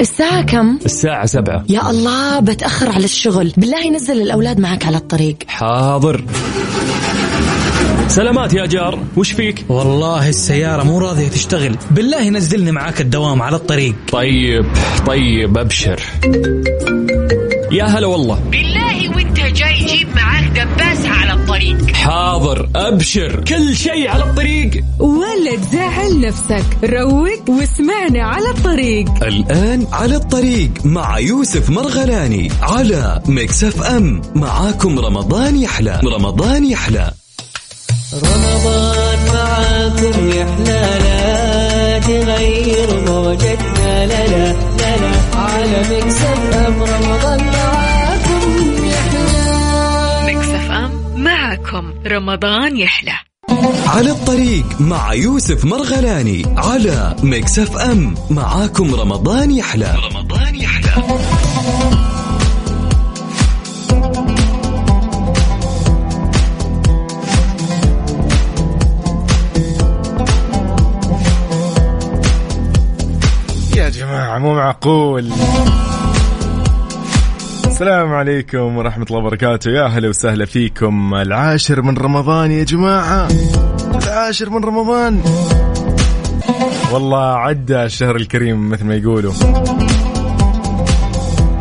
الساعة كم؟ الساعة سبعة. يا الله بتأخر على الشغل. بالله نزل الأولاد معك على الطريق. حاضر. سلامات يا جار. وش فيك؟ والله السيارة مو راضية تشتغل. بالله نزلني معاك الدوام على الطريق. طيب طيب أبشر. يا هلا والله. بالله دباسة على الطريق. حاضر أبشر كل شيء على الطريق. ولا تزعل نفسك. روق واسمعنا على الطريق. الآن على الطريق مع يوسف مرغلاني على Mix FM. معاكم رمضان يحلى. رمضان يحلى. رمضان معاكم يا حلالا تغير موجتنا. لا لا لا لا. على Mix FM رمضان رمضان يحلى. على الطريق مع يوسف مرغلاني على Mix FM معاكم رمضان يحلى. رمضان يحلى. يا جماعة مو معقول. السلام عليكم ورحمة الله وبركاته. يا هلا وسهلا فيكم. العاشر من رمضان يا جماعة. العاشر من رمضان. والله عدى الشهر الكريم مثل ما يقولوا.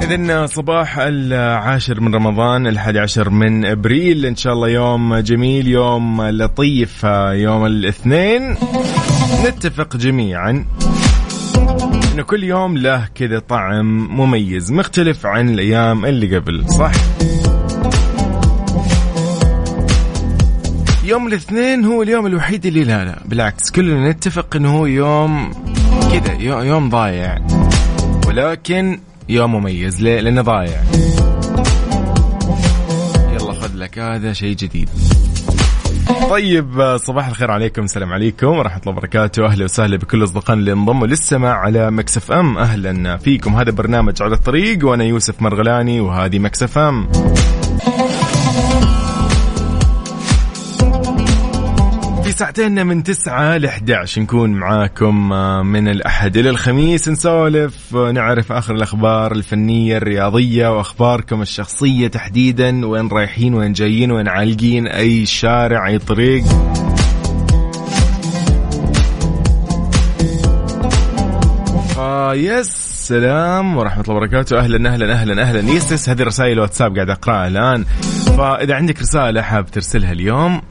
إذن صباح العاشر من رمضان الحادي عشر من أبريل. إن شاء الله يوم جميل يوم لطيف يوم الاثنين. نتفق جميعا. انه كل يوم له كذا طعم مميز مختلف عن الأيام اللي قبل. صح يوم الاثنين هو اليوم الوحيد اللي لا لا. بالعكس كلنا نتفق إنه هو يوم كذا يو- يوم ضايع. ولكن يوم مميز. ليه؟ لأنه ضايع. يلا خذ لك هذا شيء جديد. طيب صباح الخير عليكم السلام عليكم ورحمة الله وبركاته. أهلا وسهلا بكل أصدقائنا اللي انضموا للسماع على Mix FM. أهلا فيكم. هذا برنامج على الطريق وأنا يوسف مرغلاني وهذه Mix FM. ساعتين من تسعة ل 11 نكون معاكم آه، من الأحد إلى الخميس. نسولف آه، نعرف آخر الأخبار الفنية الرياضية وأخباركم الشخصية تحديدا. وين رايحين وين جايين وين عالقين أي شارع أي طريق. آه يس سلام ورحمة الله وبركاته. أهلا أهلا أهلا أهلا. يس هذه رسائل واتساب قاعد أقرأها الآن. فإذا عندك رسالة حاب ترسلها اليوم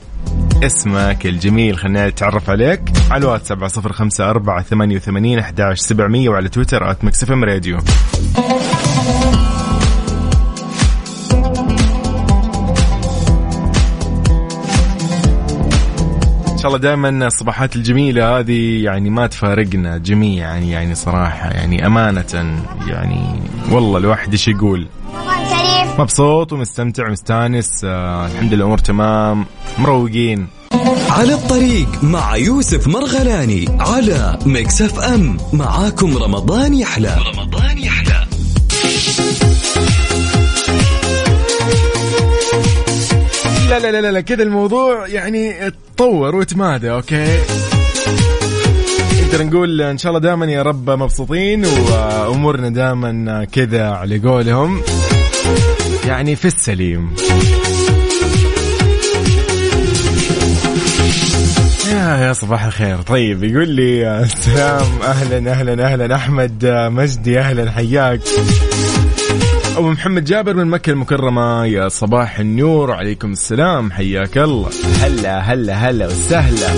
اسمك الجميل خلينا نتعرف عليك. على الواتس سبعة صفر خمسة أربعة ثمانية وثمانين أحداش سبعمية وعلى تويتر at Mix FM Radio. إن شاء الله دائما الصباحات الجميلة هذه يعني ما تفارقنا جميعا يعني صراحة يعني أمانة يعني والله الواحد إيش يقول؟ مبسوط ومستمتع ومستانس. آه الحمد لله الأمور تمام. مروقين. على الطريق مع يوسف مرغلاني على Mix FM معاكم رمضان يحلى. رمضان يحلى. لا لا لا لا كذا الموضوع يعني تطور وتمادى okay؟ نقدر نقول إن شاء الله دائما يا رب مبسوطين وأمورنا دائما كذا على قولهم. يعني في السليم. يا صباح الخير. طيب يقول لي السلام أهلا أهلا أهلا. أحمد مجدي أهلا حياك. أبو محمد جابر من مكة المكرمة. يا صباح النور. عليكم السلام. حياك الله. هلا هلا هلا وسهلا.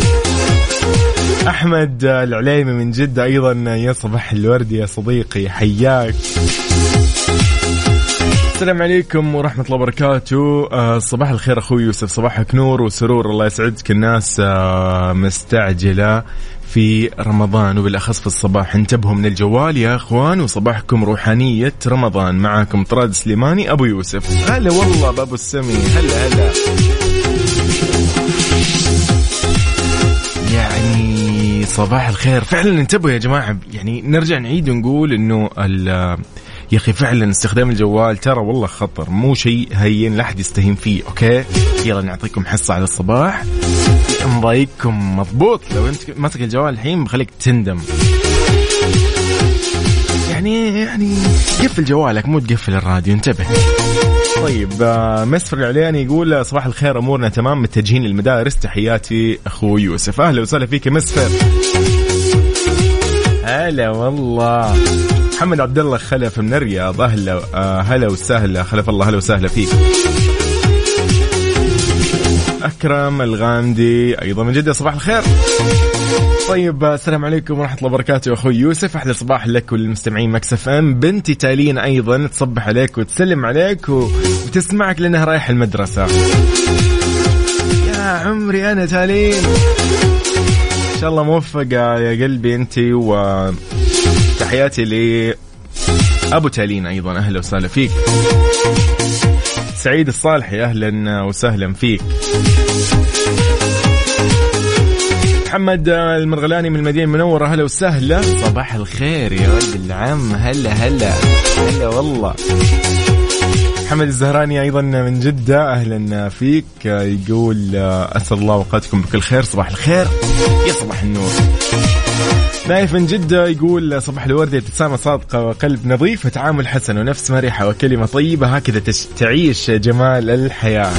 أحمد العليمي من جدة أيضا. يا صباح الورد يا صديقي. حياك. السلام عليكم ورحمة الله وبركاته. آه صباح الخير أخوي يوسف صباحك نور وسرور. الله يسعدك الناس آه مستعجلة في رمضان. وبالأخص في الصباح انتبهوا من الجوال يا أخوان وصباحكم روحانية رمضان. معاكم طراد سليماني أبو يوسف. هلا والله بابو السمي. هلا هلا. يعني صباح الخير. فعلا انتبهوا يا جماعة يعني نرجع نعيد ونقول إنه ال- يا أخي فعلا استخدام الجوال ترى والله خطر مو شيء هين لا أحد يستهين فيه أوكي؟ يلا نعطيكم حصة على الصباح. مضايقكم مضبوط. لو أنت ماسك الجوال الحين بخليك تندم. يعني قفل جوالك مو تقفل الراديو انتبه. طيب آه، مسفر العلياني يقول آه، صباح الخير أمورنا تمام متجهين للمدارس تحياتي أخوي يوسف. أهلا وسهلا فيك يا مسفر هلا والله. محمد عبد الله خلف من الرياض. أهلا آه، هلا وسهلا. خلف الله هلا وسهلا فيك. أكرم الغامدي أيضا من جدة صباح الخير. طيب السلام عليكم ورحمة الله وبركاته. أخوي يوسف أحلى صباح لك وللمستمعين مكسف إم. بنتي تالين أيضا تصبح عليك وتسلم عليك و- وتسمعك لأنها رايحة المدرسة. يا عمري أنا تالين. إن شاء الله موفقة يا قلبي انت وتحياتي ل أبو تالين أيضا. أهلا وسهلا فيك. سعيد الصالحي أهلا وسهلا فيك. محمد المرغلاني من المدينة المنورة هلا وسهلا. صباح الخير يا ولد العم. هلا هلا. هلا والله. محمد الزهراني أيضا من جدة أهلا فيك. يقول اسعد الله اوقاتكم بكل خير. صباح الخير. يا صباح النور. نايف من جدة يقول صباح الوردة ابتسامة صادقة وقلب نظيف وتعامل حسن ونفس مرحة وكلمة طيبة هكذا تعيش جمال الحياة.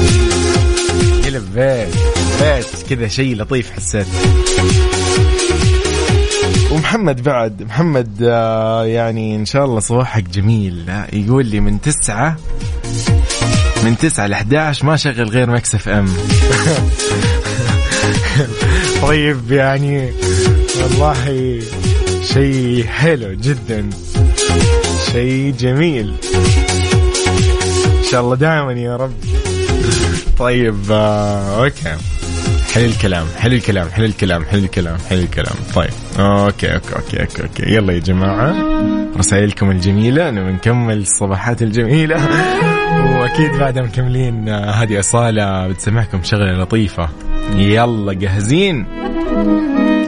يا بيت بيت كذا شيء لطيف حسيت. ومحمد بعد محمد آه، يعني إن شاء الله صباحك جميل. يقول لي من تسعة من تسعة ل 11 ما شغل غير Mix FM. طيب يعني والله شيء حلو جدا شيء جميل. إن شاء الله دائما يا رب. طيب آه، okay. حلو الكلام حلو الكلام حلو الكلام حلو الكلام حلو الكلام. طيب okay okay okay okay, okay. يلا يا جماعة رسائلكم الجميلة أنا بنكمل الصباحات الجميلة. وأكيد بعد مكملين آه، هذه أصالة بتسمعكم شغلة لطيفة. يلا جاهزين؟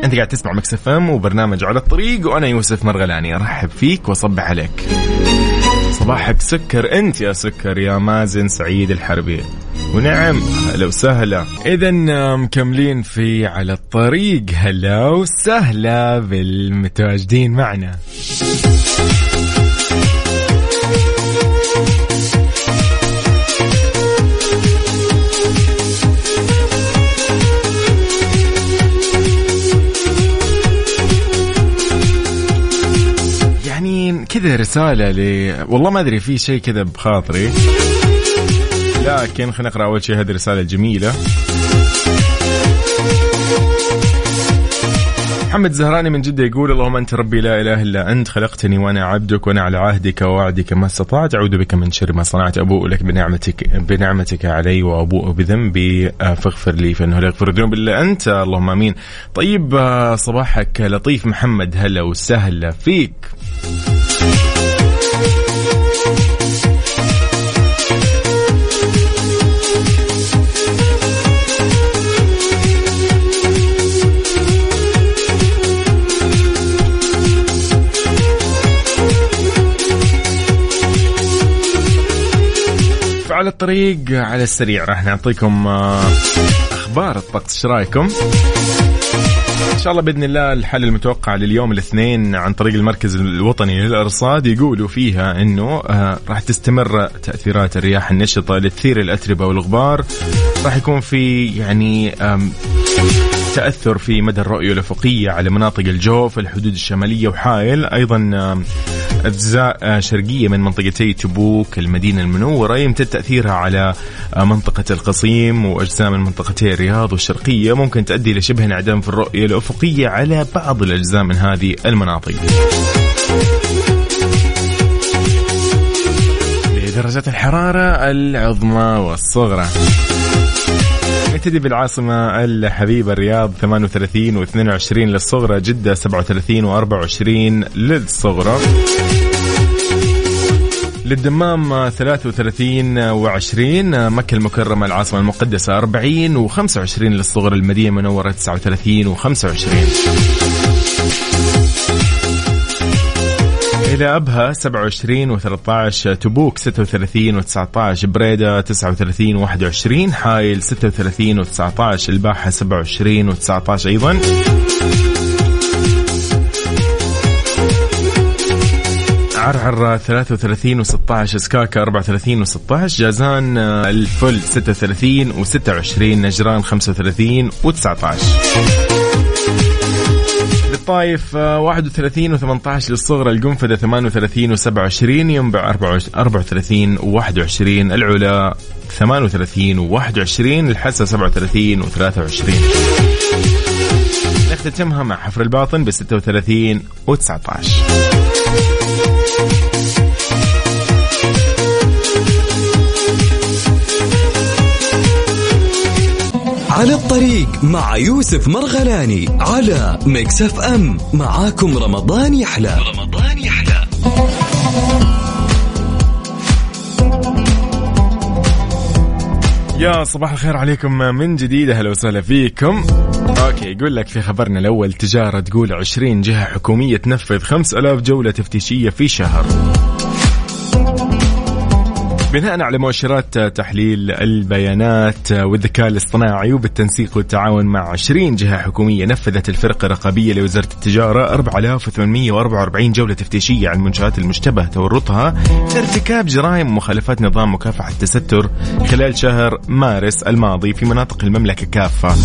أنت قاعد تسمع مكسف إم وبرنامج على الطريق وأنا يوسف مرغلاني. أرحب فيك وأصبح عليك. صباحك سكر أنت يا سكر يا مازن سعيد الحربي. ونعم هلا وسهلا. اذا مكملين في على الطريق. هلا وسهلا بالمتواجدين معنا. يعني كذا رسالة ل والله ما أدري في شيء كذا بخاطري. لكن خلينا نقرأ أول شيء هذه الرسالة الجميلة محمد زهراني من جدة يقول اللهم أنت ربي لا إله إلا أنت خلقتني وأنا عبدك وأنا على عهدك ووعدك ما استطعت أعوذ بك من شر ما صنعت أبوء لك بنعمتك بنعمتك علي وأبوء بذنبي فاغفر لي فإنه لا يغفر الذنوب إلا أنت. اللهم آمين. طيب آه، صباحك لطيف محمد هلا وسهلا فيك. فعلى الطريق على السريع. راح نعطيكم آه، أخبار الطقس. إيش رأيكم؟ إن شاء الله بإذن الله الحل المتوقع لليوم الاثنين عن طريق المركز الوطني للأرصاد يقولوا فيها إنه آه، راح تستمر تأثيرات الرياح النشطة لتثير الأتربة والغبار. راح يكون في يعني آم، تأثر في مدى الرؤية الأفقية على مناطق الجوف الحدود الشمالية وحائل. أيضا آم، أجزاء شرقية من منطقتي تبوك المدينة المنورة يمتد تأثيرها على منطقة القصيم وأجزاء من منطقتي الرياض والشرقية. ممكن تؤدي إلى شبه انعدام في الرؤية الأفقية على بعض الأجزاء من هذه المناطق. لدرجات الحرارة العظمى والصغرى. نبتدي بالعاصمة الحبيبة الرياض 38 و22 للصغرى جدة 37 و24 للصغرى. للدمام 33 و20 مكة المكرمة العاصمة المقدسة 40 و25 للصغر المدينة المنورة 39 و25 إلى أبها 27 و13 تبوك 36 و19 بريدة 39 و21 حايل 36 و19 الباحة 27 و19 أيضا. عرعر 33 و16 سكاكا 34 و16 جازان آه، الفل 36 و26 نجران 35 و19 للطايف آه، 31 و18 للصغرى القنفذة 38 و27 ينبع 34 و21 العلا 38 و21 الحسا 37 و23 نختتمها مع حفر الباطن ب 36 و19 على الطريق مع يوسف مرغلاني على Mix FM معاكم رمضان يحلى. رمضان يحلى. يا صباح الخير عليكم من جديد. أهلا وسهلا فيكم. أوكي يقول لك في خبرنا الأول تجارة تقول 20 جهة حكومية تنفذ 5000 جولة تفتيشية في شهر. بناء على مؤشرات تحليل البيانات والذكاء الاصطناعي وبالتنسيق والتعاون مع 20 جهة حكومية نفذت الفرقة الرقابية لوزارة التجارة 4844 جولة تفتيشية على المنشآت المشتبه تورطها في ارتكاب جرائم ومخالفات نظام مكافحة التستر خلال شهر مارس الماضي في مناطق المملكة كافة.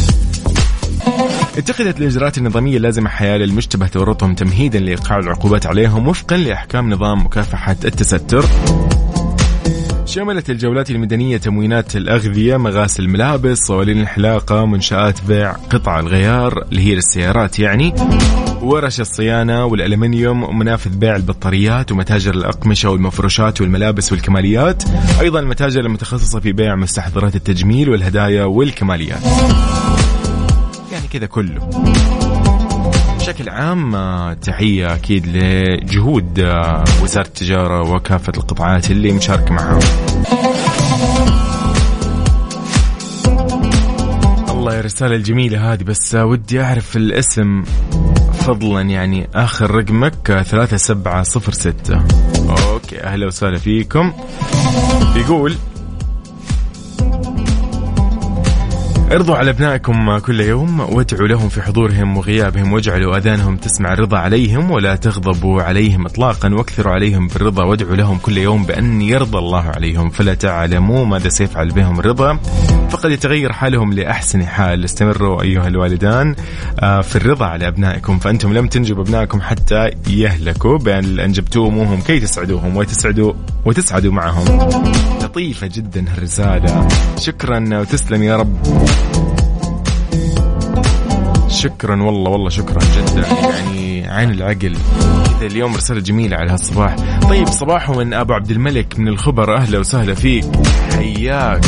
اتخذت الإجراءات النظامية اللازمة حيال المشتبه تورطهم تمهيدا لإيقاع العقوبات عليهم وفقا لأحكام نظام مكافحة التستر. شملت الجولات الميدانية تموينات الأغذية مغاسل الملابس صوالين الحلاقة منشآت بيع قطع الغيار اللي هي للسيارات يعني ورش الصيانة والألمنيوم ومنافذ بيع البطاريات ومتاجر الأقمشة والمفروشات والملابس والكماليات. أيضا المتاجر المتخصصة في بيع مستحضرات التجميل والهدايا والكماليات. يعني كذا كله. بشكل عام آه، تحية أكيد لجهود آه، وزارة التجارة وكافة القطاعات اللي مشاركة معها الله يا الرسالة الجميلة هذه بس ودي أعرف الاسم فضلا يعني آخر رقمك آه، ثلاثة سبعة صفر ستة. أوكي أهلا وسهلا فيكم. بيقول ارضوا على أبنائكم كل يوم وادعوا لهم في حضورهم وغيابهم واجعلوا آذانهم تسمع الرضا عليهم ولا تغضبوا عليهم اطلاقا واكثروا عليهم بالرضا وادعوا لهم كل يوم بأن يرضى الله عليهم. فلا تعلموا ماذا سيفعل بهم الرضا فقد يتغير حالهم لأحسن حال. استمروا أيها الوالدان آه، في الرضا على أبنائكم فأنتم لم تنجبوا أبنائكم حتى يهلكوا بأن أنجبتموهم كي تسعدوهم وتسعدوا وتسعدوا معهم. لطيفة جدا هالرسالة. شكرا وتسلم يا رب. شكرا والله والله شكرا جدا. يعني عين العقل. كذا اليوم رسالة جميلة على هالصباح. طيب صباح من أبو عبد الملك من الخبر. أهلا وسهلا فيك. حياك.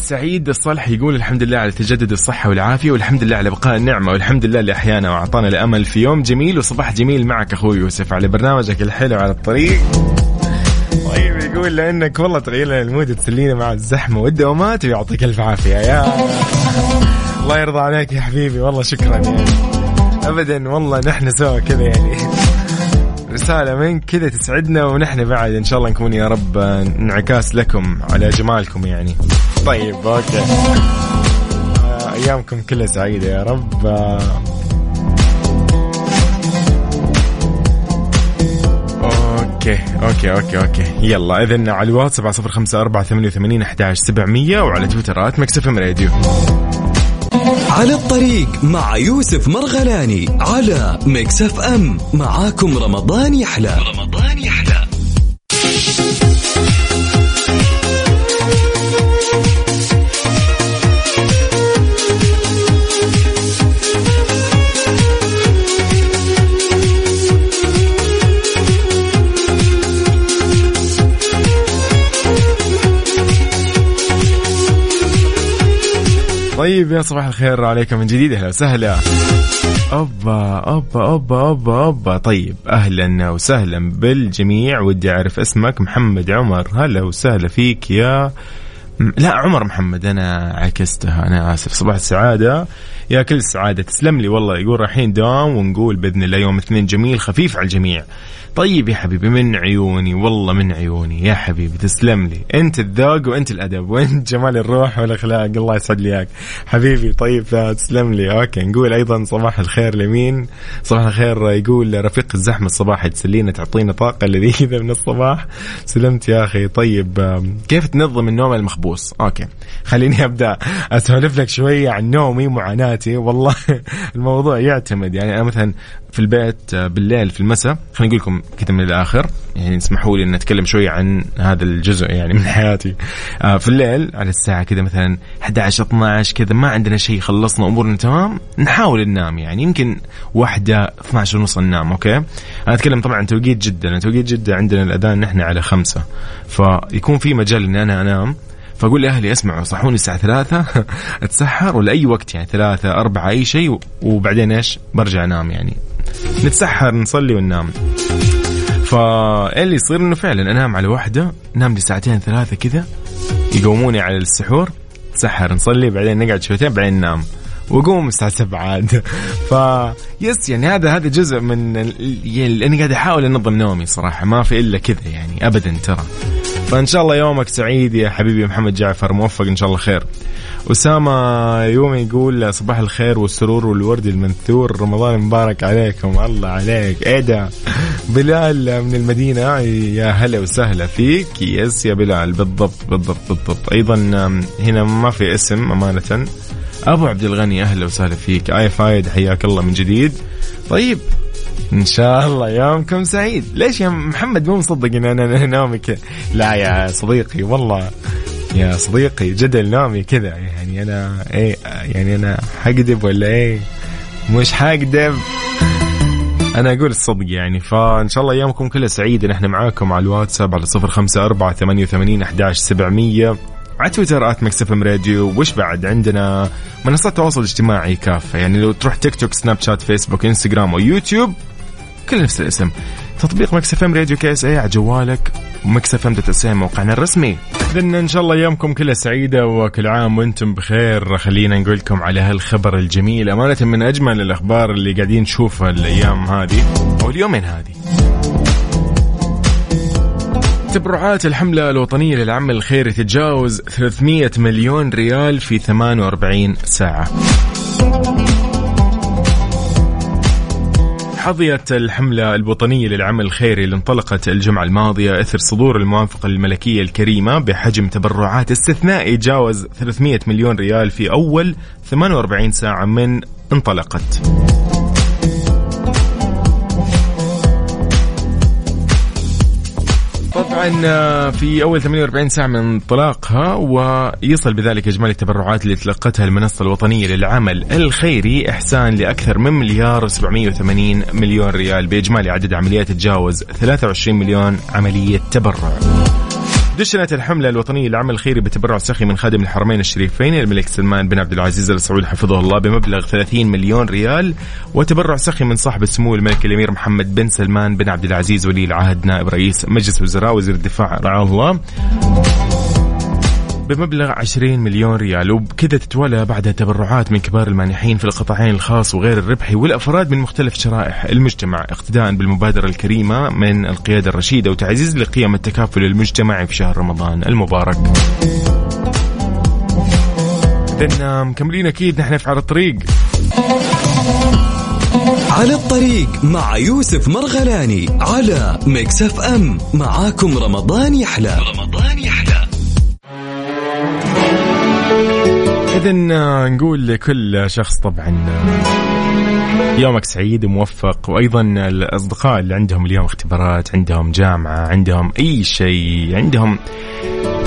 سعيد الصالح يقول الحمد لله على تجدد الصحة والعافية والحمد لله على بقاء النعمة والحمد لله اللي أحيانا وأعطانا الأمل في يوم جميل وصباح جميل معك أخوي يوسف على برنامجك الحلو على الطريق. يقول لانك والله تغير لنا المود وتسلينا مع الزحمة والدوامات ويعطيك ألف عافية يا الله يرضى عليك يا حبيبي والله شكرا يعني. ابدا والله نحن سوا كذا يعني. رسالة من كذا تسعدنا ونحن بعد إن شاء الله نكون يا رب انعكاس لكم على جمالكم يعني. طيب okay. آه، أيامكم كلها سعيدة يا رب. okay okay okay okay. يلا اذا على الواتس 705488 11700 وعلى تويتر at Mix FM Radio. على الطريق مع يوسف مرغلاني على ميكس إف إم. معاكم رمضان يحلى. رمضان طيب يا صباح الخير عليكم من جديد. أهلا وسهلا. أوبا أوبا أوبا أوبا أوبا. طيب أهلا وسهلا بالجميع. ودي أعرف اسمك محمد عمر. هلا وسهلا فيك يا لا عمر محمد أنا عكستها. أنا آسف. صباح السعادة. يا كل سعادة. تسلم لي والله. يقول رايحين دوام ونقول بإذن الله يوم اثنين جميل خفيف على الجميع. طيب يا حبيبي من عيوني؟ والله من عيوني. يا حبيبي تسلم لي. أنت الذوق وأنت الأدب. وانت جمال الروح والأخلاق؟ الله يسعد لي إياك. حبيبي طيب تسلم لي. okay نقول أيضا صباح الخير لمين؟ صباح الخير يقول رفيق الزحمة الصباحي. تسلينا تعطينا طاقة لذيذة من الصباح. سلمت يا أخي. طيب كيف تنظم النوم المخبوص؟ okay خليني أبدأ. أسولف لك شوية عن نومي ومعاناتي والله الموضوع يعتمد. يعني أنا مثلا في البيت آه، بالليل في المساء خليني أقول لكم كذا من الآخر يعني اسمحوا لي أن أتكلم شوية عن هذا الجزء يعني من حياتي. آه، في الليل على الساعة كذا مثلا 11 12 كذا ما عندنا شيء خلصنا أمورنا تمام؟ نحاول ننام يعني يمكن واحدة 12 ونص ننام أوكي؟ أنا أتكلم طبعا توقيت جدة توقيت جدة عندنا الأذان نحن على خمسة فيكون في مجال إني أنا أنام. فاقول لاهلي اسمعوا صحوني الساعة ثلاثة أتسحر ولا أي وقت يعني ثلاثة أربعة أي شيء وبعدين إيش؟ برجع أنام يعني. نتسحر نصلي وننام. فاللي يصير إنه فعلا أنام على واحدة نام لي ساعتين ثلاثة كذا يقوموني على السحور نتسحر نصلي بعدين نقعد شويتين بعدين ننام. وأقوم الساعة 7 عاد. ف يس يعني هذا هذا جزء من ال- يعني لاني قاعد أحاول أنظم نومي صراحة ما في إلا كذا يعني ابدا ترى. فإن شاء الله يومك سعيد يا حبيبي محمد جعفر موفق إن شاء الله خير. أسامة يومي يقول صباح الخير والسرور والورد المنثور رمضان مبارك عليكم الله عليك. إيه ده بلال من المدينة يا هلا وسهلا فيك. yes يا بلال بالضبط بالضبط بالضبط. أيضا هنا ما في اسم أمانة. أبو عبد الغني أهلا وسهلا فيك. آي فايد حياك الله من جديد. طيب إن شاء الله يومكم سعيد. ليش يا محمد مو مصدق إن أنا نومي كذا لا يا صديقي والله يا صديقي جد نومي كذا. يعني أنا إيه يعني أنا حكذب ولا إيه؟ مش حكذب أنا أقول الصدق يعني. فإن شاء الله ايامكم كلها سعيده نحن معاكم على الواتساب على صفر خمسة أربعة ثمانية وثمانين أحداش سبعمية. على تويتر at Mix FM Radio وش بعد عندنا منصات تواصل اجتماعي كافة. يعني لو تروح تيك توك سناب شات فيسبوك انستغرام ويوتيوب كل نفس الاسم. تطبيق Mix FM Radio KSA على جوالك و Mix FM dot SA موقعنا الرسمي. اذا إن شاء الله ايامكم كلها سعيده وكل عام وأنتم بخير. خلينا نقول لكم على هالخبر الجميل. أمانة من أجمل الأخبار اللي قاعدين نشوفها الأيام هذه أو اليومين هذه. تبرعات الحملة الوطنية للعمل الخيري تتجاوز 300 مليون ريال في 48 ساعة. حظيت الحملة الوطنية للعمل الخيري اللي انطلقت الجمعة الماضية إثر صدور الموافقة الملكية الكريمة بحجم تبرعات استثنائي جاوز 300 مليون ريال في أول 48 ساعة من انطلقت. طبعا آه، في أول 48 ساعة من انطلاقها ويصل بذلك إجمالي التبرعات اللي تلقتها المنصة الوطنية للعمل الخيري إحسان لأكثر من مليار و780 مليون ريال بإجمالي عدد عمليات تتجاوز 23 مليون عملية تبرع. دشنت الحملة الوطنية للعمل الخيري بتبرع سخي من خادم الحرمين الشريفين الملك سلمان بن عبد العزيز ال سعود حفظه الله بمبلغ 30 مليون ريال وتبرع سخي من صاحب السمو الملك الأمير محمد بن سلمان بن عبد العزيز ولي العهد نائب رئيس مجلس الوزراء وزير الدفاع رعاه الله. بمبلغ 20 مليون ريال وبكذا تتوالى بعدها تبرعات من كبار المانحين في القطاعين الخاص وغير الربحي والأفراد من مختلف شرائح المجتمع اقتداء بالمبادرة الكريمة من القيادة الرشيدة وتعزيز لقيم التكافل المجتمعي في شهر رمضان المبارك. اذا مكملين أكيد نحن في على الطريق. على الطريق مع يوسف مرغلاني على Mix FM. معاكم رمضان يحلى. رمضان يحلى. إذا نقول لكل شخص طبعا يومك سعيد وموفق. وأيضا الأصدقاء اللي عندهم اليوم اختبارات عندهم جامعة عندهم أي شيء عندهم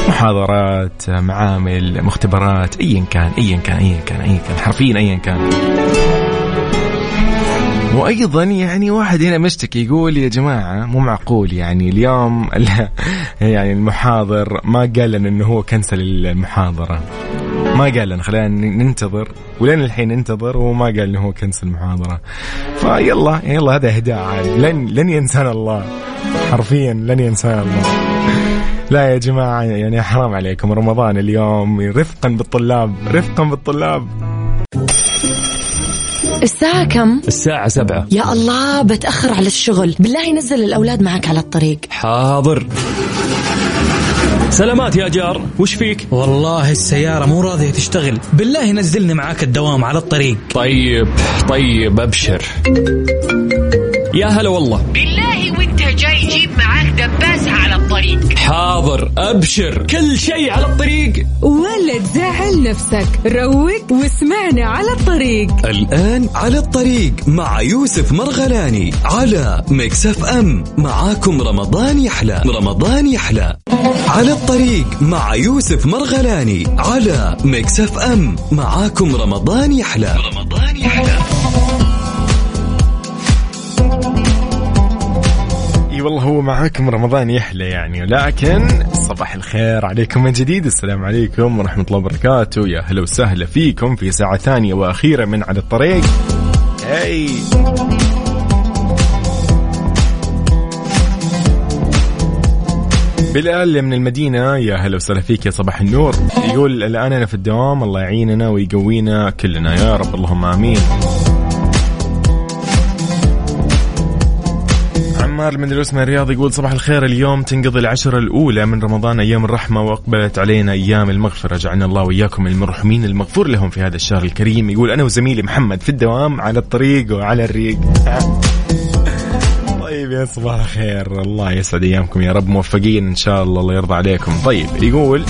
محاضرات معامل مختبرات أيا كان أيا كان أيا كان أيا كان حرفيا أيا كان. وأيضا يعني واحد هنا مشتكي يقول يا جماعة مو معقول يعني اليوم يعني المحاضر ما قال لنا إنه هو كنسل المحاضرة. ما قال لنا خلينا ننتظر. ولين الحين ننتظر وما قال إنه هو كنسل المحاضرة. فيلا يلا هذا إهداء عاد لن لن ينسانا الله. حرفيا لن ينسانا الله. لا يا جماعة يعني حرام عليكم. رمضان اليوم رفقا بالطلاب رفقا بالطلاب. الساعة كم؟ الساعة سبعة. يا الله بتأخر على الشغل. بالله نزل الأولاد معك على الطريق. حاضر. سلامات يا جار. وش فيك؟ والله السيارة مو راضية تشتغل. بالله نزلني معاك الدوام على الطريق. طيب طيب أبشر. يا هلا والله. بالله وانت جاي جيب معاك دباسة على الطريق. حاضر أبشر. كل شيء على الطريق. ولا تزعل نفسك. روق واسمعنا على الطريق. الآن على الطريق مع يوسف مرغلاني على Mix FM. معاكم رمضان يحلى. رمضان يحلى. على الطريق مع يوسف مرغلاني على Mix FM. معاكم رمضان يحلى. رمضان يحلى. والله هو معاكم رمضان يحلى يعني لكن صباح الخير عليكم من جديد السلام عليكم ورحمة الله وبركاته. يا هلا وسهلا فيكم في ساعة ثانية وأخيرة من على الطريق هاي. بلال من المدينة يا هلا وسهلا فيك يا صباح النور. يقول الآن أنا في الدوام الله يعيننا ويقوينا كلنا يا رب اللهم آمين. عمار من الاسم الرياض يقول صباح الخير اليوم تنقضي العشرة الأولى من رمضان أيام الرحمة وأقبلت علينا أيام المغفرة. جعلنا الله وإياكم من المرحمين المغفور لهم في هذا الشهر الكريم. يقول أنا وزميلي محمد في الدوام على الطريق وعلى الريق. طيب يا صباح الخير الله يسعد أيامكم يا رب. موفقين إن شاء الله الله يرضى عليكم. طيب يقول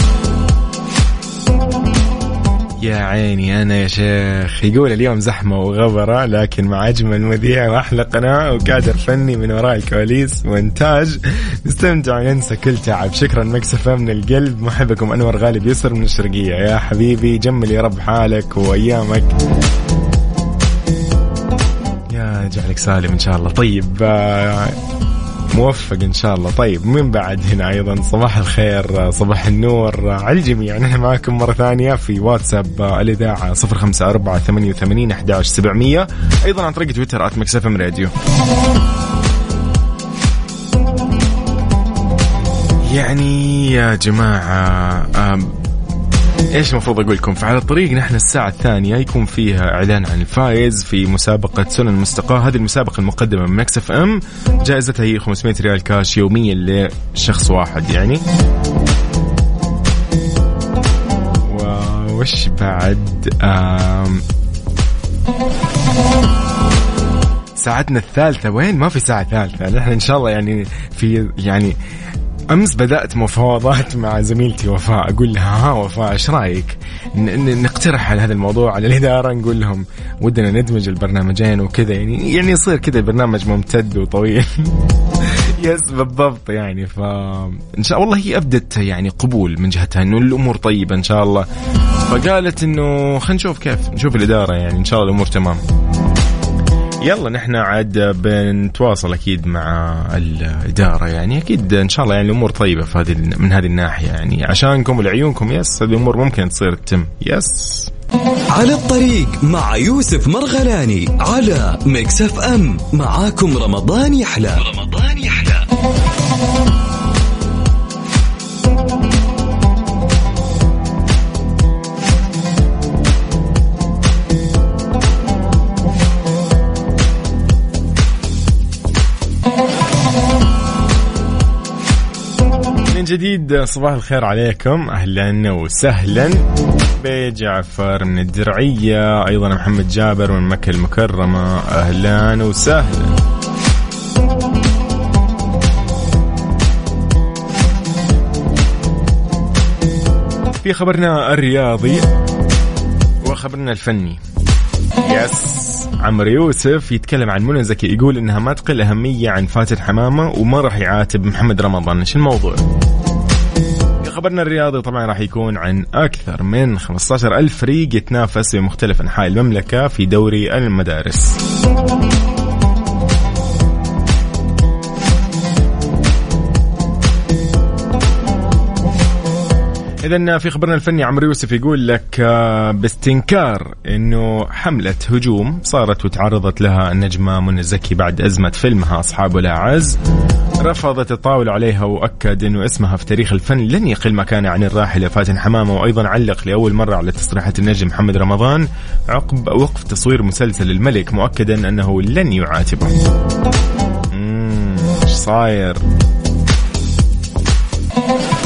يا عيني أنا يا شيخ. يقول اليوم زحمة وغبرة لكن مع أجمل مذيع وأحلى قناة وكادر فني من وراء الكواليس وانتاج نستمتع وننسى كل تعب. شكرا مكسفه من القلب. محبكم أنور غالب يسر من الشرقية. يا حبيبي جمل يا رب حالك وأيامك. يا جعلك سالم إن شاء الله. طيب آه، موفق إن شاء الله. طيب من بعد هنا أيضا صباح الخير صباح النور على الجميع. نحن معكم مرة ثانية في واتساب الإذاعة 054 88 11 700 أيضا عن طريق تويتر @مكسف إم راديو. يعني يا جماعة إيش المفروض أقول لكم؟ فعلى الطريق نحن الساعة الثانية يكون فيها إعلان عن الفائز في مسابقة سنن المستقاة. هذه المسابقة المقدمة من Mix FM. جائزتها هي 500 ريال كاش يوميا لشخص واحد يعني. وش بعد؟ آم ساعتنا الثالثة. وين؟ ما في ساعة ثالثة. نحن إن شاء الله يعني في يعني أمس بدأت مفاوضات مع زميلتي وفاء أقول لها ها وفاء إيش رأيك؟ نقترح على هذا الموضوع على الإدارة نقول لهم ودنا ندمج البرنامجين وكذا. يعني يعني يصير كذا برنامج ممتد وطويل. يس بالضبط يعني ف إن شاء الله هي أبدت يعني قبول من جهتها إنه الأمور طيبة إن شاء الله. فقالت إنه خلينا نشوف كيف نشوف الإدارة يعني إن شاء الله الأمور تمام. يلا نحن عاد بنتواصل أكيد مع الإدارة يعني. أكيد إن شاء الله يعني الأمور طيبة في هذه من هذه الناحية يعني. عشانكم ولعيونكم yes هذه الأمور ممكن تصير تتم. Yes. على الطريق مع يوسف مرغلاني على Mix FM. معاكم رمضان يحلى. رمضان من جديد صباح الخير عليكم. أهلا وسهلا. بجعفر من الدرعية أيضا محمد جابر من مكة المكرمة. أهلا وسهلا. في خبرنا الرياضي وخبرنا الفني. يس. عمرو يوسف يتكلم عن منى زكي يقول إنها ما تقل أهمية عن فاتن حمامة وما راح يعاتب محمد رمضان. إيش الموضوع؟ خبرنا الرياضي طبعا راح يكون عن أكثر من 15 ألف فريق يتنافس في مختلف أنحاء المملكة في دوري المدارس. اذا في خبرنا الفني عمرو يوسف يقول لك آه، باستنكار إنه حملة هجوم صارت وتعرضت لها النجمة منى زكي بعد أزمة فيلمها أصحاب الاعز رفضت الطاولة عليها وأكد إنه اسمها في تاريخ الفن لن يقل مكانه عن الراحله فاتن حمامة وأيضا علق لأول مرة على تصريحات النجم محمد رمضان عقب وقف تصوير مسلسل الملك مؤكدا أنه لن يعاتبه. صاير؟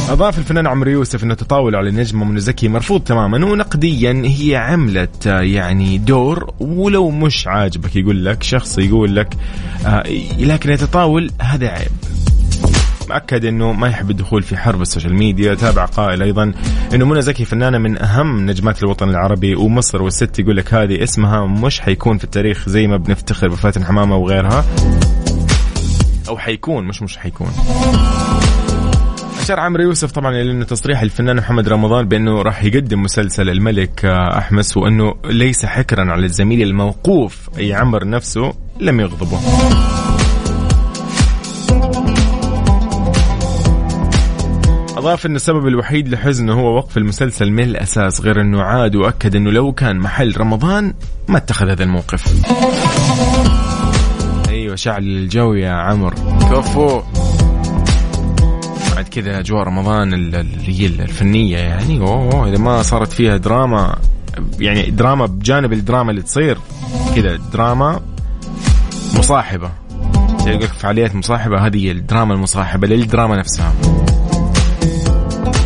أضاف الفنان عمرو يوسف أنه التطاول على النجمة منى زكي مرفوض تماما ونقديا هي عملت آه، يعني دور ولو مش عاجبك يقول لك شخص يقول لك آه، لكن التطاول هذا عيب. أكد أنه ما يحب الدخول في حرب ال social media تابع قائل أيضا أنه منى زكي فنانة من أهم نجمات الوطن العربي ومصر والست يقول لك هذه اسمها مش حيكون في التاريخ زي ما بنفتخر بفاتن حمامة وغيرها أو حيكون مش مش حيكون. أشار عمرو يوسف طبعا لأنه تصريح الفنان محمد رمضان بأنه راح يقدم مسلسل الملك آه، أحمس وأنه ليس حكرا على الزميل الموقوف أي عمر نفسه لم يغضبه. أضاف أن السبب الوحيد لحزنه هو وقف المسلسل من الأساس غير أنه عاد وأكد أنه لو كان محل رمضان ما اتخذ هذا الموقف. أيوة شعل الجو يا عمر. كفو. بعد كذا أجواء رمضان ال- اللي هي الفنية يعني. أوه إذا ما صارت فيها دراما يعني دراما بجانب الدراما اللي تصير كذا دراما مصاحبة. تلقى فعاليات مصاحبة هذه الدراما المصاحبة للدراما نفسها.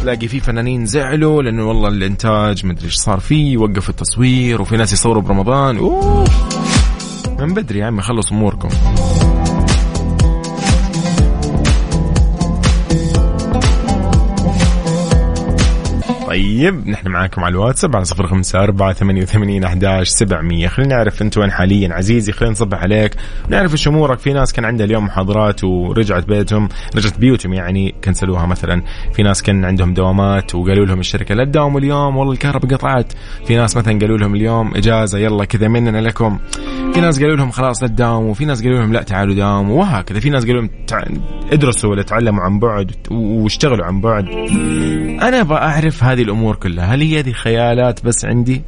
تلاقي في فنانين زعلوا لأنه والله الإنتاج مدري إيش صار فيه وقفوا التصوير وفي ناس يصوروا برمضان. اوف من بدري يا عمي خلصوا أموركم. طيب نحن معاكم على الواتساب على صفر خمسة أربعة ثمانية وثمانين أحداش سبعمية خلينا نعرف أنت وين حاليا. عزيزي خلينا نصبح عليك. نعرف إيش أمورك. في ناس كان عندها اليوم محاضرات ورجعت بيتهم رجعت بيوتهم يعني كنسلوها مثلا. في ناس كان عندهم دوامات وقالوا لهم الشركة لا تداوموا اليوم والله الكهرباء قطعت. في ناس مثلا قالوا لهم اليوم إجازة يلا كذا مننا لكم. في ناس قالوا لهم خلاص لا تداوموا. في ناس قالوا لهم لا تعالوا داوموا وهكذا. في ناس قالوا لهم. ادرسوا ولا تعلموا عن بعد واشتغلوا عن بعد. أنا أبغى أعرف هذه الأمور كلها؟ هل هي هذه خيالات بس عندي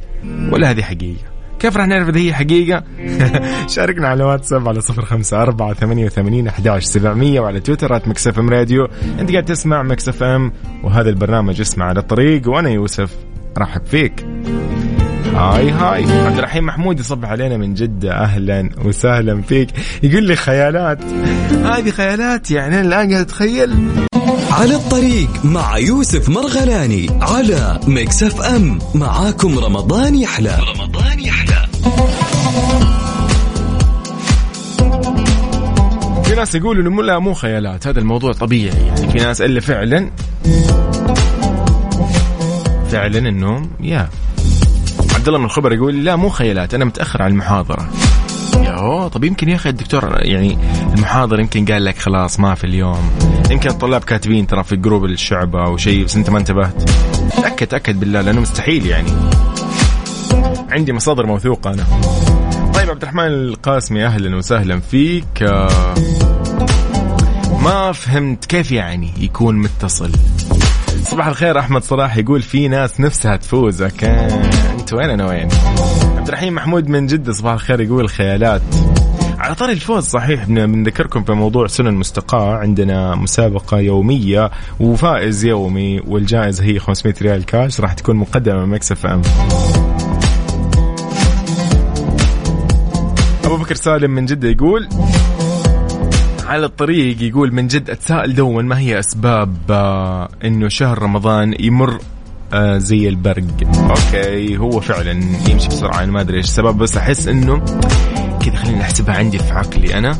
ولا هذه حقيقة؟ كيف راح نعرف إذا هي حقيقة؟ شاركنا على واتساب على صفر خمسة أربعة ثمانية وثمانين أحداش سبعمية وعلى Mix FM Radio. أنت قاعد تسمع Mix FM وهذا البرنامج اسمه على الطريق وأنا يوسف رحب فيك. Hi hi. عبد الرحيم محمود يصبح علينا من جدة. أهلا وسهلا فيك. يقول لي خيالات. هذه خيالات يعني أنا الآن قاعد أتخيل. على الطريق مع يوسف مرغلاني على Mix FM معاكم رمضان يحلى. رمضان يحلى. في ناس يقولوا إنه لا مو خيالات. هذا الموضوع طبيعي. يعني في ناس اللي فعلا فعلا انه يا. عبد الله من الخبر يقول لا مو خيالات. أنا متأخر على المحاضرة. يا أوه طب يمكن يا أخي الدكتور يعني المحاضر يمكن قال لك خلاص ما في اليوم. يمكن الطلاب كاتبين ترى في جروب الشعب أو شيء بس أنت ما انتبهت. تأكد تأكد بالله لأنه مستحيل يعني. عندي مصادر موثوقة أنا. طيب عبد الرحمن القاسمي أهلا وسهلا فيك. ما فهمت كيف يعني يكون متصل؟ صباح الخير أحمد صلاح يقول في ناس نفسها تفوز okay. أنت وين أنا وين؟ عبد الرحيم محمود من جدة صباح الخير يقول خيالات على طاري الفوز صحيح بن- بنذكركم في موضوع سنن مستقاة عندنا مسابقة يومية وفائز يومي والجائزة هي 500 ريال كاش راح تكون مقدمة من Mix FM. أبو بكر سالم من جدة يقول على الطريق يقول من جد أتساءل دوما ما هي أسباب آه، إنه شهر رمضان يمر آه، زي البرق. أوكي هو فعلا يمشي بسرعة. أنا ما أدري إيش السبب بس أحس إنه كذا خليني احسبها عندي في عقلي أنا.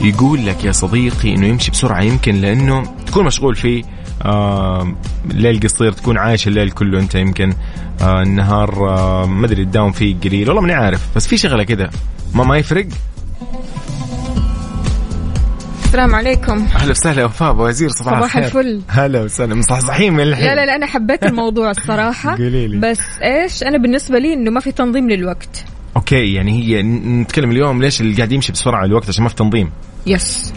يقول لك يا صديقي إنه يمشي بسرعة يمكن لأنه تكون مشغول فيه آه الليل قصير تكون عايش الليل كله أنت يمكن. آه النهار آه ما أدري تداوم فيه قليل. والله ماني عارف بس في شغلة كذا. ما ما يفرق؟ السلام عليكم. أهلا وسهلا وفاء أبو وزير صباح, صباح الفل. هلا وسهلا مصحصحين من الحين. لا لا لا أنا حبيت الموضوع الصراحة. قولي لي. بس إيش أنا بالنسبة لي إنه ما في تنظيم للوقت. Okay يعني هي نتكلم اليوم ليش اللي قاعد يمشي بسرعة الوقت عشان ما في تنظيم. Yes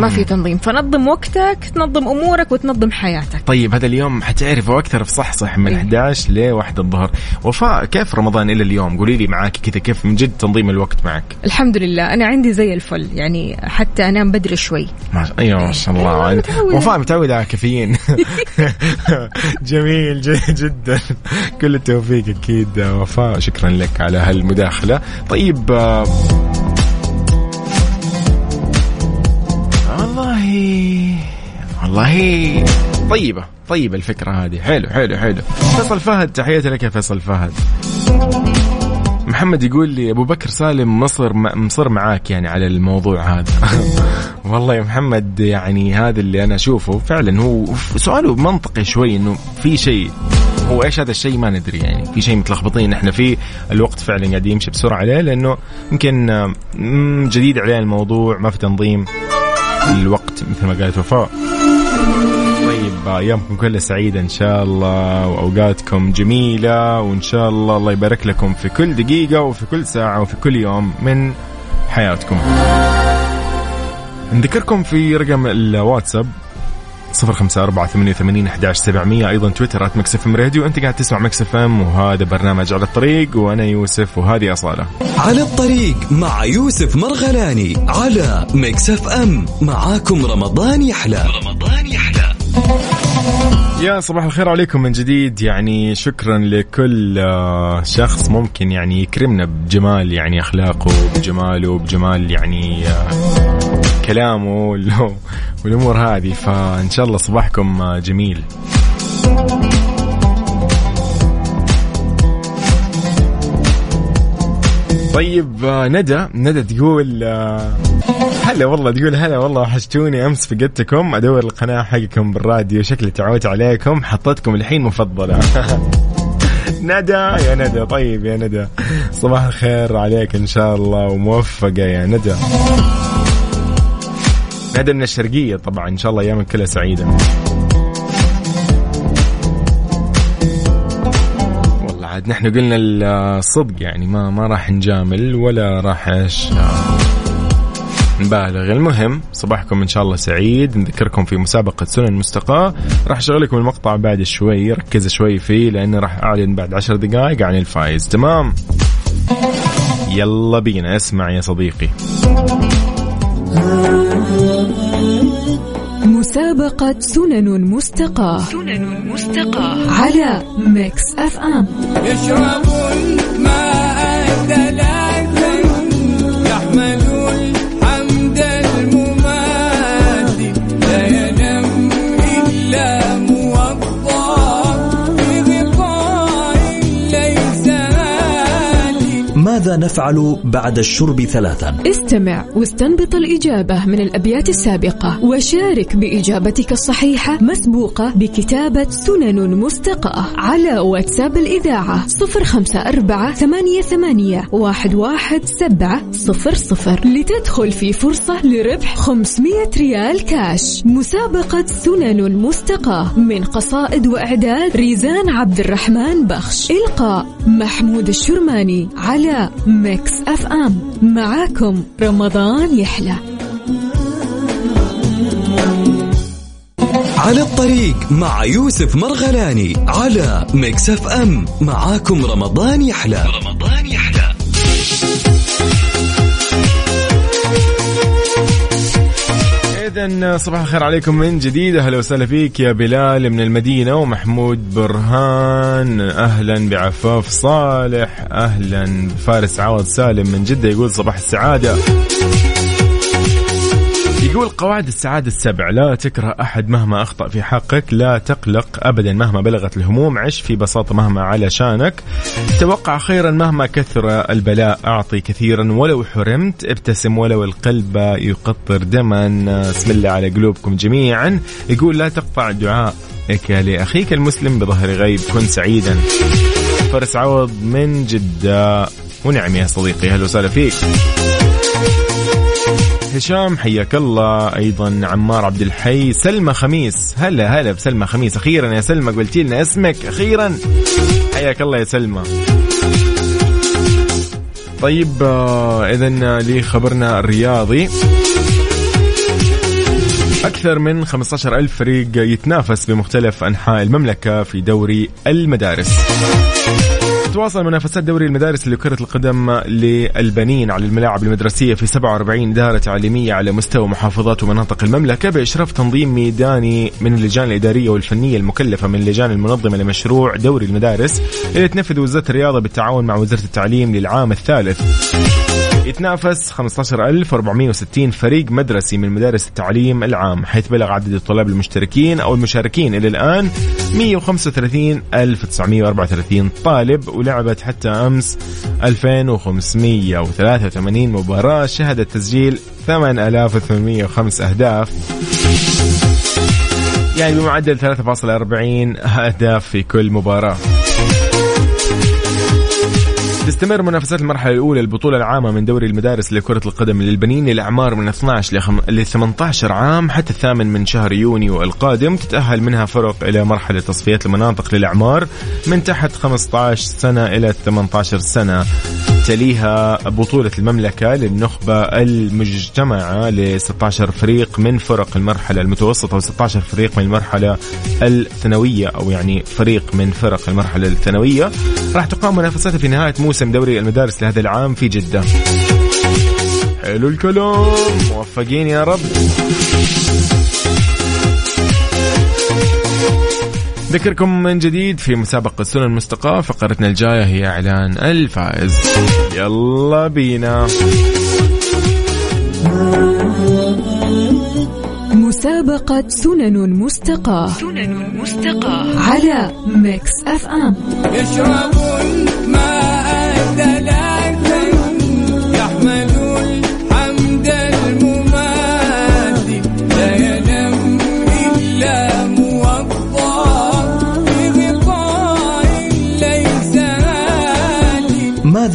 ما في تنظيم. فنظم وقتك تنظم أمورك وتنظم حياتك. طيب هذا اليوم حتعرفوا أكثر في صح صح من إيه. 11 ل 1 الظهر. وفاء كيف رمضان إلى اليوم؟ قولي لي معاك كذا كيف من جد تنظيم الوقت معك؟ الحمد لله أنا عندي زي الفل. يعني حتى أنام بدري شوي. ما أيوه ما شاء الله. أيوة، عاد. متعودة. وفاء متعودة على كافيين. جميل جدا. كل التوفيق أكيد وفاء. شكرا لك على هالمداخلة. طيب والله طيبة طيبة الفكرة هذه. حلو حلو حلو. فيصل فهد تحياتي لك يا فيصل فهد. محمد يقول لي أبو بكر سالم مصر مصر معاك يعني على الموضوع هذا. والله يا محمد يعني هذا اللي أنا أشوفه فعلا هو سؤاله منطقي شوي إنه في شيء هو إيش هذا الشيء؟ ما ندري يعني. في شيء متلخبطين إحنا فيه الوقت فعلا قاعد يمشي بسرعة عليه لأنه يمكن جديد علينا الموضوع ما في تنظيم. الوقت مثل ما قالت وفاء طيب ايامكم كلها سعيده إن شاء الله وأوقاتكم جميلة وإن شاء الله الله يبارك لكم في كل دقيقة وفي كل ساعة وفي كل يوم من حياتكم. نذكركم في رقم الواتساب صفر خمسة أربعة ثمانية وثمانين أحداش سبعمية. أيضا تويتر at Mix FM Radio. أنت قاعد تسمع Mix FM وهذا برنامج على الطريق وأنا يوسف وهذه أصالة. على الطريق مع يوسف مرغلاني على Mix FM. معاكم رمضان يحلى. رمضان يحلى. يا صباح الخير عليكم من جديد. يعني شكرا لكل آه، شخص ممكن يعني يكرمنا بجمال يعني أخلاقه بجماله بجمال يعني آه، كلامه وال- والأمور هذه فإن شاء الله صباحكم جميل. طيب ندى ندى تقول هلا والله تقول هلا والله وحشتوني أمس فقدتكم أدور القناة حقكم بالراديو شكلي تعودت عليكم حطيتكم الحين مفضلة. ندى يا ندى طيب يا ندى صباح الخير عليك إن شاء الله وموفقة يا ندى. ندى من الشرقية طبعا إن شاء الله أيامك كلها سعيدة. والله عاد نحن قلنا الصدق يعني ما ما راح نجامل ولا راح إيش نبالغ. المهم صباحكم إن شاء الله سعيد. نذكركم في مسابقة سنن مستقاة. راح أشغل لكم المقطع بعد شوي ركز شوي فيه لأنه راح أعلن بعد عشر دقائق عن الفايز تمام؟ يلا بينا اسمع يا صديقي. مسابقة سنن مستقاة. سنن مستقاة. على Mix FM. يشربون ماء ثلاثا ماذا نفعل بعد الشرب ثلاثا؟ استمع واستنبط الإجابة من الأبيات السابقة وشارك بإجابتك الصحيحة مسبوقة بكتابة سنن مستقاة على واتساب الإذاعة صفر خمسة أربعة ثمانية, ثمانية واحد, واحد سبعة صفر صفر لتدخل في فرصة لربح 500 ريال كاش. مسابقة سنن مستقاة من قصائد وإعداد ريزان عبد الرحمن بخش. إلقاء محمود الشرماني على Mix FM. معاكم رمضان يحلى. على الطريق مع يوسف مرغلاني على Mix FM. معاكم رمضان يحلى. رمضان يحلى. اذا صباح الخير عليكم من جديد. أهلا وسهلا فيك يا بلال من المدينة ومحمود برهان. أهلا بعفاف صالح. أهلا فارس عوض سالم من جدة يقول صباح السعادة. يقول قواعد السعادة السبع لا تكره أحد مهما أخطأ في حقك لا تقلق أبدا مهما بلغت الهموم عش في بساطة مهما على شانك. توقع خيرا مهما كثر البلاء أعطي كثيرا ولو حرمت ابتسم ولو القلب يقطر دما. اسم الله على قلوبكم جميعا. يقول لا تقطع دعائك لأخيك المسلم بظهر غيب كن سعيدا. فارس عوض من جدة. ونعم يا صديقي أهلا وسهلا فيك. هشام حياك الله. أيضا عمار عبد الحي سلمى خميس. هلا هلا بسلمى خميس. أخيرا يا سلمى قلتي لنا اسمك. أخيرا حياك الله يا سلمى. طيب اذا لخبرنا الرياضي. أكثر من 15 ألف فريق يتنافس بمختلف أنحاء المملكة في دوري المدارس. تواصل منافسات دوري المدارس لكرة القدم للبنين على الملاعب المدرسية في 47 إدارة تعليمية على مستوى محافظات ومناطق المملكة بإشراف تنظيم ميداني من اللجان الإدارية والفنية المكلفة من اللجان المنظمة لمشروع دوري المدارس اللي تنفذ وزارة الرياضة بالتعاون مع وزارة التعليم للعام الثالث. يتنافس 15460 فريق مدرسي من مدارس التعليم العام حيث بلغ عدد الطلاب المشتركين أو المشاركين إلى الآن 135934 طالب ولعبت حتى أمس 2583 مباراة شهدت تسجيل 8805 أهداف. يعني بمعدل 3.40 أهداف في كل مباراة. تستمر منافسات المرحلة الأولى البطولة العامة من دوري المدارس لكرة القدم للبنين للأعمار من 12 ل 18 عام حتى الثامن من شهر يونيو القادم. تتأهل منها فرق إلى مرحلة تصفيات المناطق للأعمار من تحت 15 سنة إلى 18 سنة. تليها بطولة المملكة للنخبة المجتمعة ل 16 فريق من فرق المرحلة المتوسطة و 16 فريق من المرحلة الثانوية أو يعني فريق من فرق المرحلة الثانوية. راح تقام منافساتها في نهاية موسم دوري المدارس لهذا العام في جدة. حلو الكلام. موفقين يا رب. ذكركم من جديد في مسابقة سنن المستقاة. فقرتنا الجاية هي إعلان الفائز. يلا بينا. مسابقة سنن مستقاة. سنن مستقاة. على Mix FM. يشربون ماء دلالا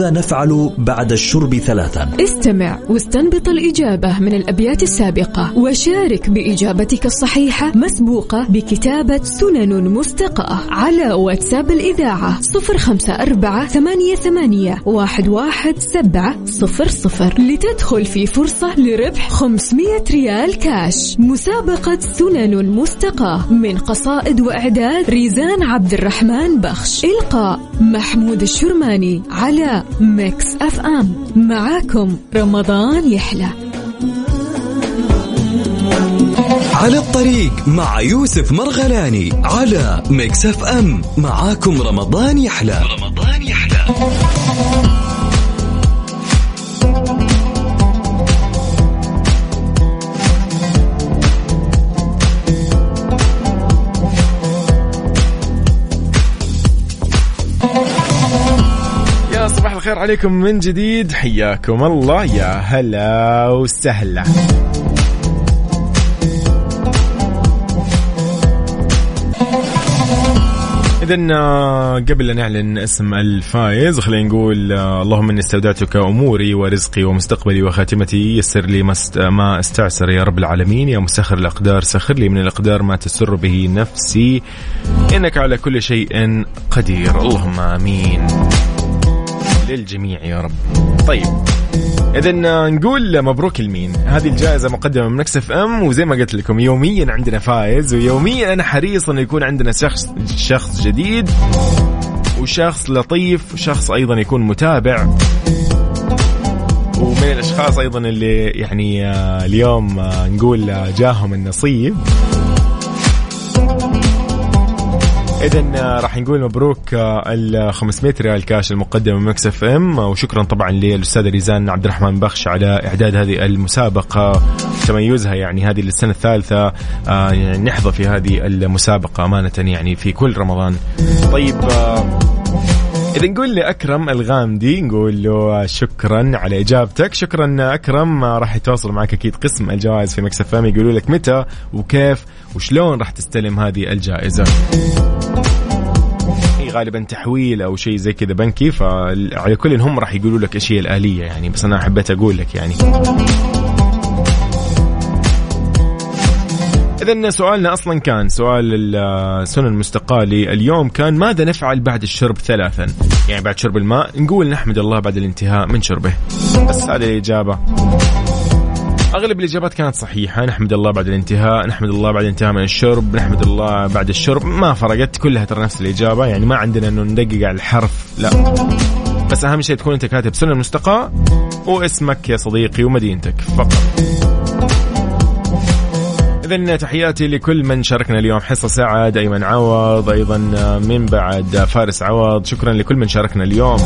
ماذا نفعل بعد الشرب ثلاثا؟ استمع واستنبط الإجابة من الأبيات السابقة. وشارك بإجابتك الصحيحة مسبوقة بكتابة سنن مستقاة على واتساب الإذاعة صفر خمسة أربعة ثمانية, ثمانية واحد, واحد سبعة صفر صفر. لتدخل في فرصة لربح 500 ريال كاش. مسابقة سنن مستقاة من قصائد وإعداد ريزان عبد الرحمن بخش. إلقاء محمود الشرماني على Mix FM. معاكم رمضان يحلى. على الطريق مع يوسف مرغلاني على Mix FM. معاكم رمضان يحلى. رمضان يحلى. الخير عليكم من جديد. حياكم الله. يا هلا وسهلا. إذا قبل أن نعلن اسم الفائز خلينا نقول آه، اللهم إني استودعتك أموري ورزقي ومستقبلي وخاتمتي. يسر لي ما استعسر يا رب العالمين. يا مسخر الأقدار سخر لي من الأقدار ما تسر به نفسي. إنك على كل شيء قدير. اللهم آمين. للجميع يا رب. طيب اذا نقول مبروك لمين؟ هذه الجائزة مقدمة من مكسف أم وزي ما قلت لكم يوميا عندنا فائز ويوميا أنا حريص إنه يكون عندنا شخص شخص جديد وشخص لطيف وشخص أيضا يكون متابع ومن الأشخاص أيضا اللي يعني آه، اليوم آه، نقول آه، جاهم النصيب. اذا راح نقول مبروك آه، ال 500 ريال كاش المقدمه من Mix FM. وشكرا طبعا للأستاذة ريزان عبد الرحمن بخش على إعداد هذه المسابقة تميزها يعني هذه السنة الثالثة. آه، يعني نحظى في هذه المسابقة أمانة يعني في كل رمضان. طيب إذا نقول لأكرم الغامدي نقول له شكرا على إجابتك. شكرا أكرم راح يتواصل معك أكيد قسم الجوائز في مكسف فامي يقولوا لك متى وكيف وشلون راح تستلم هذه الجائزة. هي غالبا تحويل أو شيء زي كذا بنكي فعلى كل هم راح يقولوا لك إيش هي الآلية يعني بس أنا حبيت أقول لك يعني. إذا سؤالنا أصلا كان سؤال السنن المستقاة اليوم كان ماذا نفعل بعد الشرب ثلاثا؟ يعني بعد شرب الماء نقول نحمد الله بعد الانتهاء من شربه. بس هذه الإجابة. أغلب الإجابات كانت صحيحة. نحمد الله بعد الانتهاء نحمد الله بعد الانتهاء من الشرب نحمد الله بعد الشرب. ما فرقت كلها ترى نفس الإجابة. يعني ما عندنا إنه ندقق على الحرف لا. بس أهم شيء تكون أنت كاتب سنه المستقى واسمك يا صديقي ومدينتك فقط. إذا تحياتي لكل من شاركنا اليوم. حصة سعد أيمن عوض أيضا من بعد فارس عوض. شكرا لكل من شاركنا اليوم.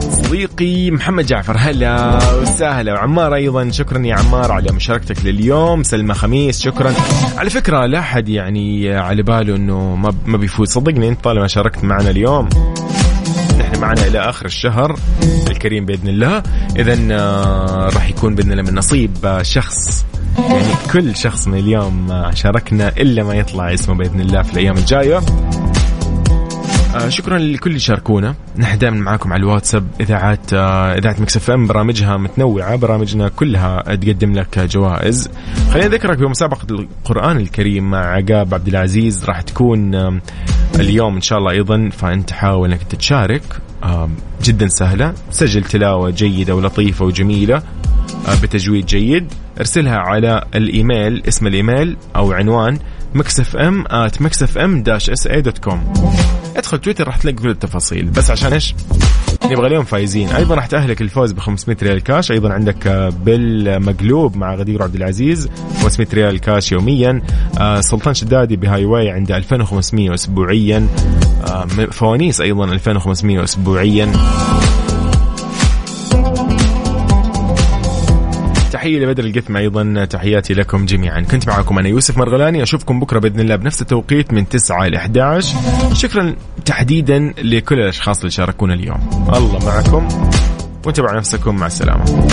صديقي محمد جعفر هلا وسهلا. وعمار أيضا شكرا يا عمار على مشاركتك لليوم. سلمى خميس شكرا. على فكرة لا أحد يعني على باله إنه ما بيفوز. صدقني أنت طالما شاركت معنا اليوم. نحن معنا إلى آخر الشهر الكريم بإذن الله. اذا آه، راح يكون بإذن الله من نصيب آه، شخص يعني كل شخص من اليوم آه، شاركنا إلا ما يطلع اسمه بإذن الله في الأيام الجاية. آه شكرا لكل اللي شاركونا. نحن دائما معاكم على الواتساب إذاعات آه إذاعة مكسف إم برامجها متنوعة برامجنا كلها تقدم لك جوائز. خليني أذكرك بمسابقة القرآن الكريم مع عقاب عبد العزيز راح تكون آه اليوم إن شاء الله أيضا فانت حاول إنك تشارك جدا سهلة. سجل تلاوة جيدة ولطيفة وجميلة آه بتجويد جيد. ارسلها على الإيميل اسم الإيميل أو عنوان Mix FM at Mix FM dash SA dot com ادخل تويتر راح تلاقي كل التفاصيل. بس عشان إيش؟ نبغى اليوم فايزين. أيضا راح تأهلك الفوز ب 500 ريال كاش. أيضا عندك بالمقلوب مع غدير عبد العزيز 500 ريال كاش يوميا. آه سلطان شدادي بهاي واي عنده 2500 اسبوعيا. آه فوانيس أيضا 2500 اسبوعيا. تحية لبدر القثم أيضا. تحياتي لكم جميعا. كنت معكم أنا يوسف مرغلاني. أشوفكم بكرة بإذن الله بنفس التوقيت من 9 إلى 11 شكرا تحديدا لكل الأشخاص اللي شاركونا اليوم. الله معكم. وانتبعوا نفسكم. مع السلامة.